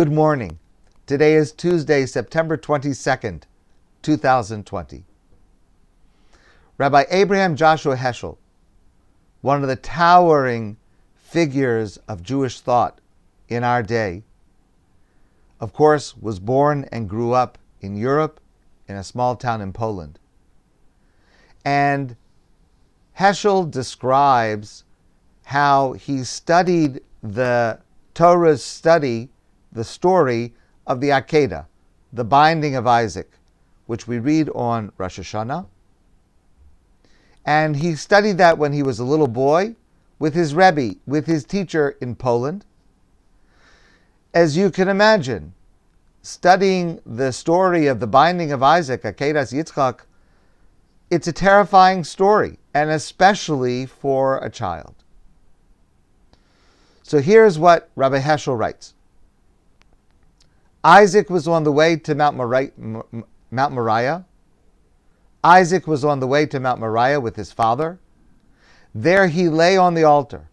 Good morning. Today is Tuesday, September 22nd, 2020. Rabbi Abraham Joshua Heschel, one of the towering figures of Jewish thought in our day, of course, was born and grew up in Europe in a small town in Poland. And Heschel describes how he studied the Torah's study, the story of the Akedah, the binding of Isaac, which we read on Rosh Hashanah. And he studied that when he was a little boy with his Rebbe, with his teacher in Poland. As you can imagine, studying the story of the binding of Isaac, Akedas Yitzchak, it's a terrifying story, and especially for a child. So here's what Rabbi Heschel writes Isaac was on the way to Mount Moriah, Mount Moriah. Isaac was on the way to Mount Moriah with his father. There he lay on the altar,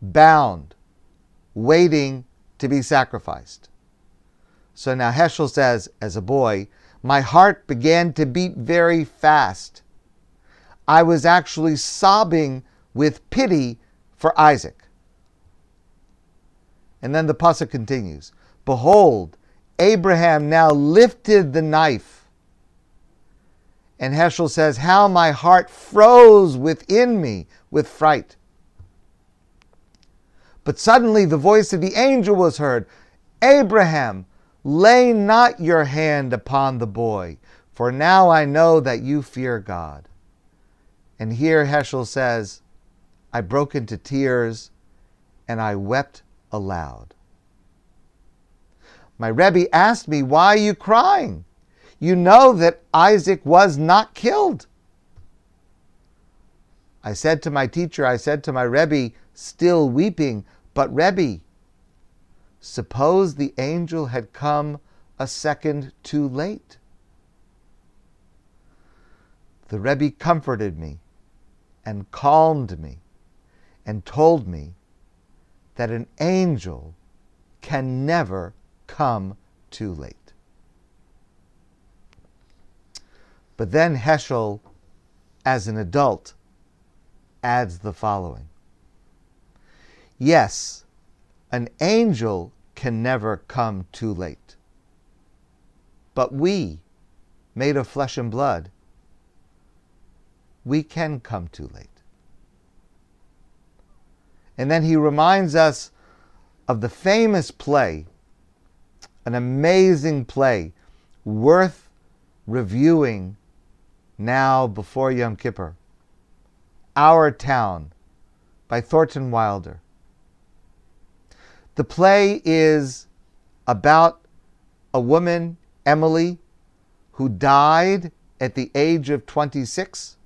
bound, waiting to be sacrificed. So now Heschel says, as a boy, my heart began to beat very fast. I was actually sobbing with pity for Isaac. And then the pasuk continues Behold, Abraham now lifted the knife. And Heschel says, How my heart froze within me with fright. But suddenly the voice of the angel was heard Abraham, lay not your hand upon the boy, for now I know that you fear God. And here Heschel says, I broke into tears and I wept aloud. My Rebbe asked me, Why are you crying? You know that Isaac was not killed. I said to my teacher, I said to my Rebbe, still weeping, But Rebbe, suppose the angel had come a second too late. The Rebbe comforted me and calmed me and told me that an angel can never come too late. But then Heschel, as an adult, adds the following Yes, an angel can never come too late. But we, made of flesh and blood, we can come too late. And then he reminds us of the famous play, an amazing play, worth reviewing now before Yom Kippur. Our Town by Thornton Wilder. The play is about a woman, Emily, who died at the age of 26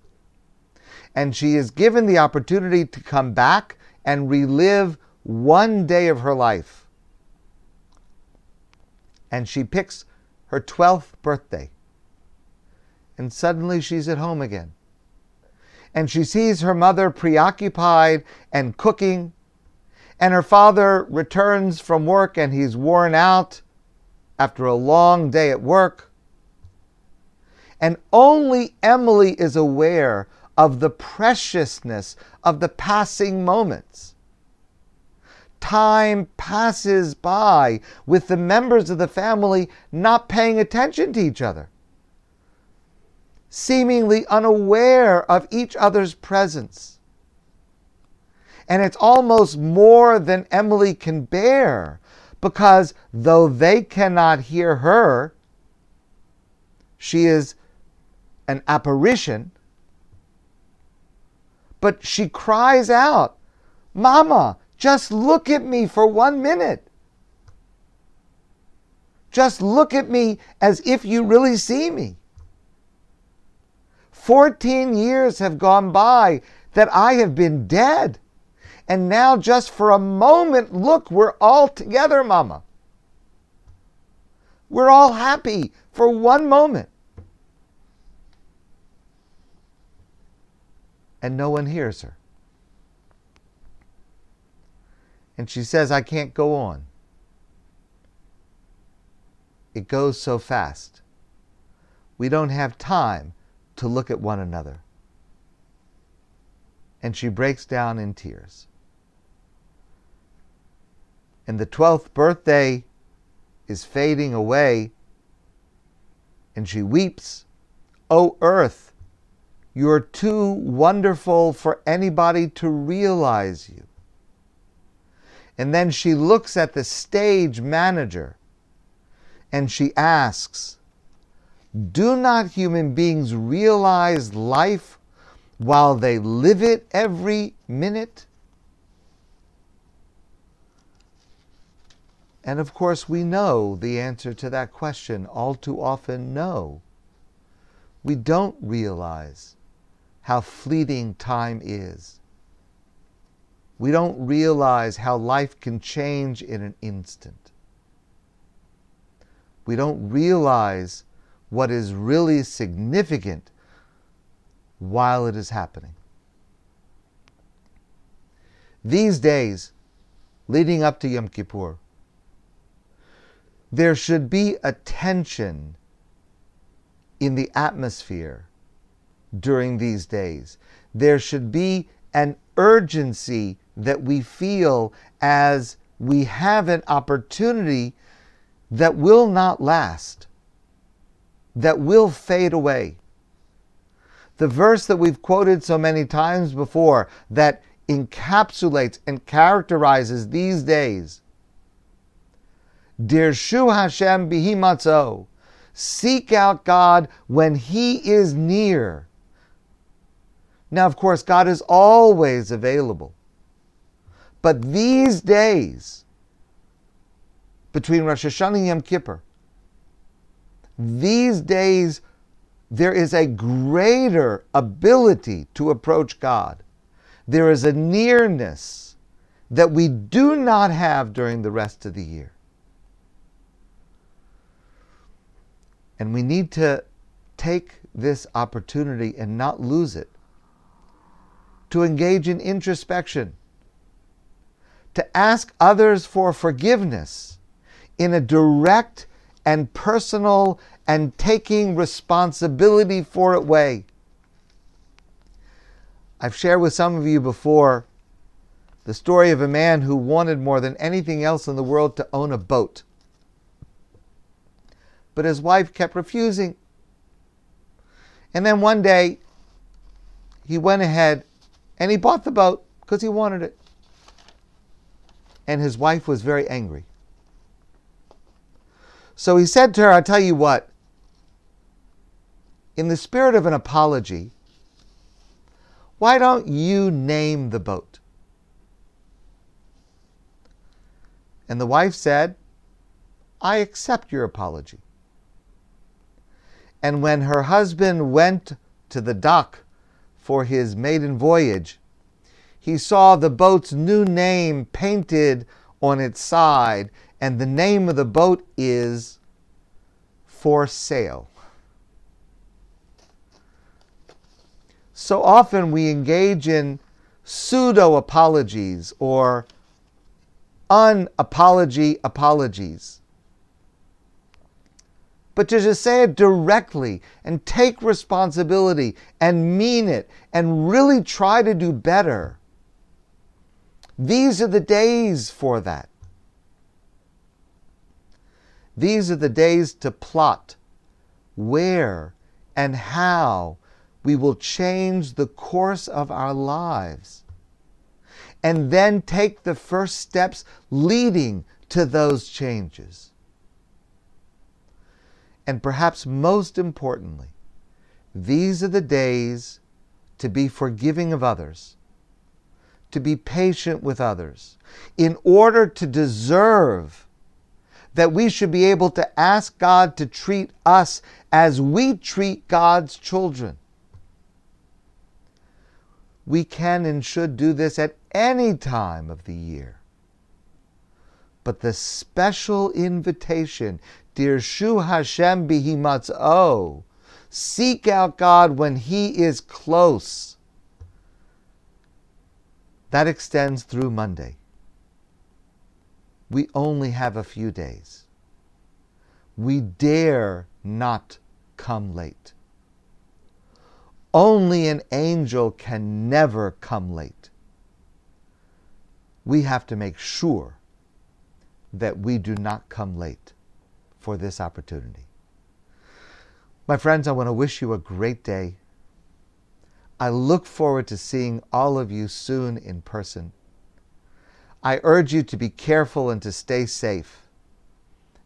and she is given the opportunity to come back and relive one day of her life. And she picks her 12th birthday. And suddenly she's at home again. And she sees her mother preoccupied and cooking. And her father returns from work and he's worn out after a long day at work. And only Emily is aware of the preciousness of the passing moments. Time passes by with the members of the family not paying attention to each other, seemingly unaware of each other's presence. And it's almost more than Emily can bear because though they cannot hear her, she is an apparition but she cries out, Mama, just look at me for one minute. Just look at me as if you really see me. 14 years have gone by that I have been dead. And now, just for a moment, look, we're all together, Mama. We're all happy for one moment. and no one hears her. And she says, I can't go on. it goes so fast. We don't have time to look at one another. And she breaks down in tears. And the 12th birthday is fading away, and she weeps, O earth, you're too wonderful for anybody to realize you. And then she looks at the stage manager and she asks, Do not human beings realize life while they live it every minute? And of course, we know the answer to that question all too often no. We don't realize how fleeting time is. We don't realize how life can change in an instant. We don't realize what is really significant while it is happening. These days, leading up to Yom Kippur, there should be a tension in the atmosphere during these days. There should be an urgency that we feel as we have an opportunity that will not last, that will fade away. The verse that we've quoted so many times before that encapsulates and characterizes these days Dirshu Hashem bihimatzo. Seek out God when He is near. Now, of course, God is always available. But these days, between Rosh Hashanah and Yom Kippur, these days, there is a greater ability to approach God. There is a nearness that we do not have during the rest of the year. And we need to take this opportunity and not lose it. To engage in introspection, to ask others for forgiveness in a direct and personal and taking responsibility for it way. I've shared with some of you before the story of a man who wanted more than anything else in the world to own a boat but his wife kept refusing. And then one day, he went ahead and he bought the boat because he wanted it. And his wife was very angry. So he said to her, I'll tell you what, in the spirit of an apology, why don't you name the boat? And the wife said, I accept your apology. And when her husband went to the dock for his maiden voyage, he saw the boat's new name painted on its side, and the name of the boat is For Sale. So often we engage in pseudo apologies or unapology apologies but to just say it directly and take responsibility and mean it and really try to do better. These are the days for that. These are the days to plot where and how we will change the course of our lives. And then take the first steps leading to those changes. And perhaps most importantly, these are the days to be forgiving of others, to be patient with others, in order to deserve that we should be able to ask God to treat us as we treat God's children. We can and should do this at any time of the year. But the special invitation Dirshu Hashem bihimatzo. Seek out God when He is close. That extends through Monday. We only have a few days. we dare not come late. Only an angel can never come late. We have to make sure that we do not come late for this opportunity. My friends, I want to wish you a great day. I look forward to seeing all of you soon in person. I urge you to be careful and to stay safe.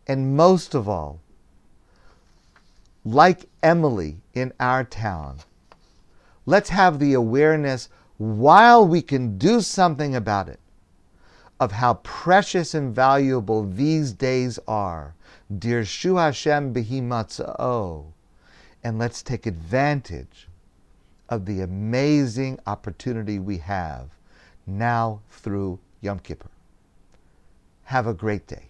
And most of all, like Emily in our town, let's have the awareness while we can do something about it of how precious and valuable these days are. Dirshu Hashem behimatzao. And let's take advantage of the amazing opportunity we have now through Yom Kippur. Have a great day.